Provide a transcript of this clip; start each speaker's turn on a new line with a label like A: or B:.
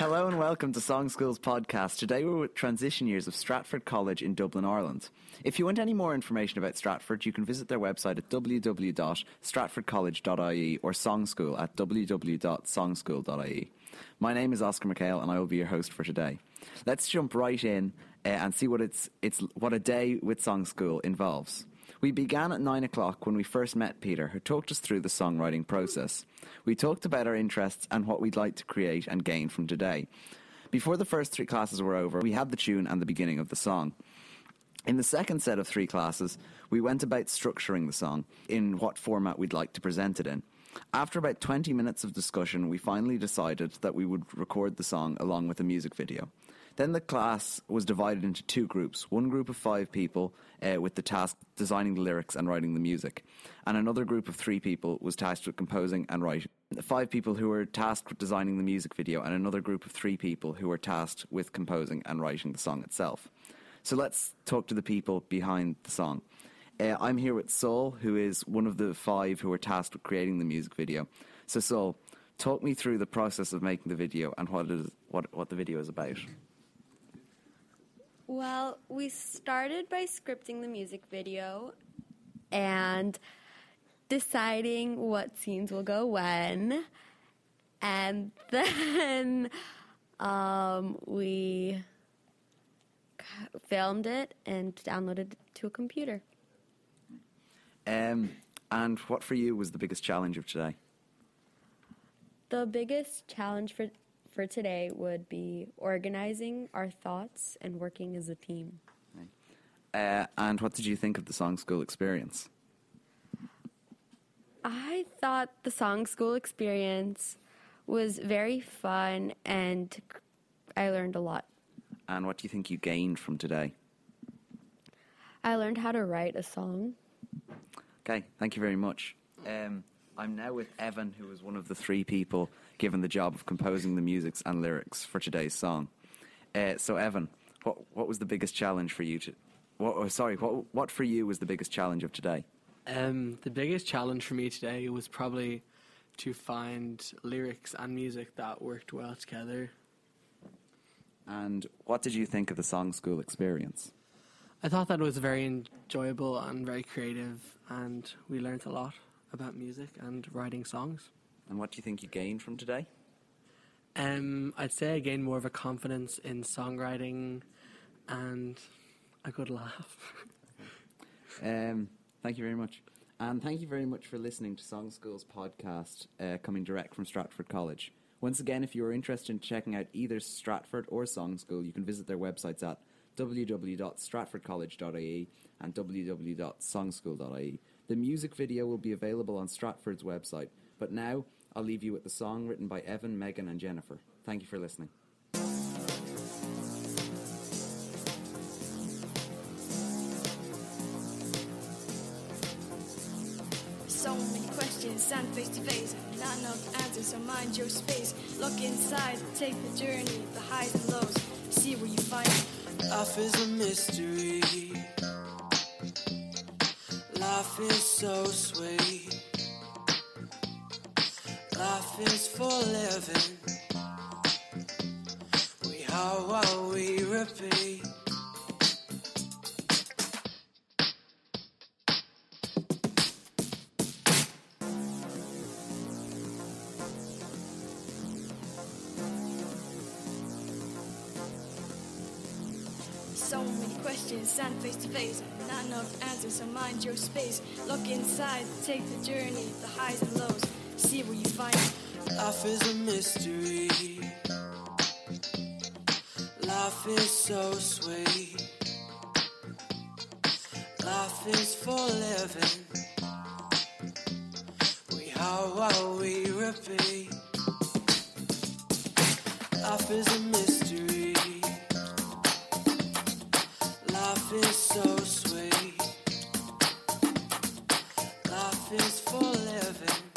A: and welcome to Song School's podcast. Today we're with transition years of Stratford College in Dublin, Ireland. If you want any more information about Stratford, you can visit their website at www.stratfordcollege.ie or Song School at www.songschool.ie. My name is Oscar McHale and I will be your host for today. Let's jump right in uh, and see what it's, it's what a day with Song School involves. We began at nine o'clock when we first met Peter, who talked us through the songwriting process. We talked about our interests and what we'd like to create and gain from today. Before the first three classes were over, we had the tune and the beginning of the song. In the second set of three classes, we went about structuring the song in what format we'd like to present it in. After about 20 minutes of discussion, we finally decided that we would record the song along with a music video. Then the class was divided into two groups. One group of five people uh, with the task designing the lyrics and writing the music, and another group of three people was tasked with composing and writing. Five people who were tasked with designing the music video, and another group of three people who were tasked with composing and writing the song itself. So let's talk to the people behind the song. Uh, I'm here with Sol, who is one of the five who were tasked with creating the music video. So, Sol, talk me through the process of making the video and what, is, what, what the video is about.
B: Well, we started by scripting the music video and deciding what scenes will go when. And then um, we filmed it and downloaded it to a computer.
A: Um, and what for you was the biggest challenge of today?
B: The biggest challenge for for today would be organizing our thoughts and working as a team.
A: Uh, and what did you think of the song school experience?
B: I thought the song school experience was very fun and I learned a lot.
A: And what do you think you gained from today?
B: I learned how to write a song.
A: Okay, thank you very much. Um, I'm now with Evan, who was one of the three people given the job of composing the musics and lyrics for today's song. Uh, so, Evan, what what was the biggest challenge for you to? What, oh, sorry, what what for you was the biggest challenge of today?
C: Um, the biggest challenge for me today was probably to find lyrics and music that worked well together.
A: And what did you think of the song school experience?
C: I thought that it was very enjoyable and very creative, and we learned a lot about music and writing songs.
A: And what do you think you gained from today?
C: Um, I'd say I gained more of a confidence in songwriting and a good laugh.
A: um, thank you very much. And thank you very much for listening to Song School's podcast uh, coming direct from Stratford College. Once again, if you are interested in checking out either Stratford or Song School, you can visit their websites at www.stratfordcollege.ie and www.songschool.ie. The music video will be available on Stratford's website. But now, I'll leave you with the song written by Evan, Megan, and Jennifer. Thank you for listening.
D: So many questions stand face to face, not enough answers, so mind your space. Look inside, take the journey, the highs and lows, see where you find.
E: Life is a mystery. Life is so sweet. Life is for living.
D: So many questions stand face to face, not enough answers, so mind your space. Look inside, take the journey, the highs and lows, see where you find.
E: Life is a mystery. Life is so sweet. Life is for living. We are what we repeat. Life is a mystery. Life is so sweet. Life is for living.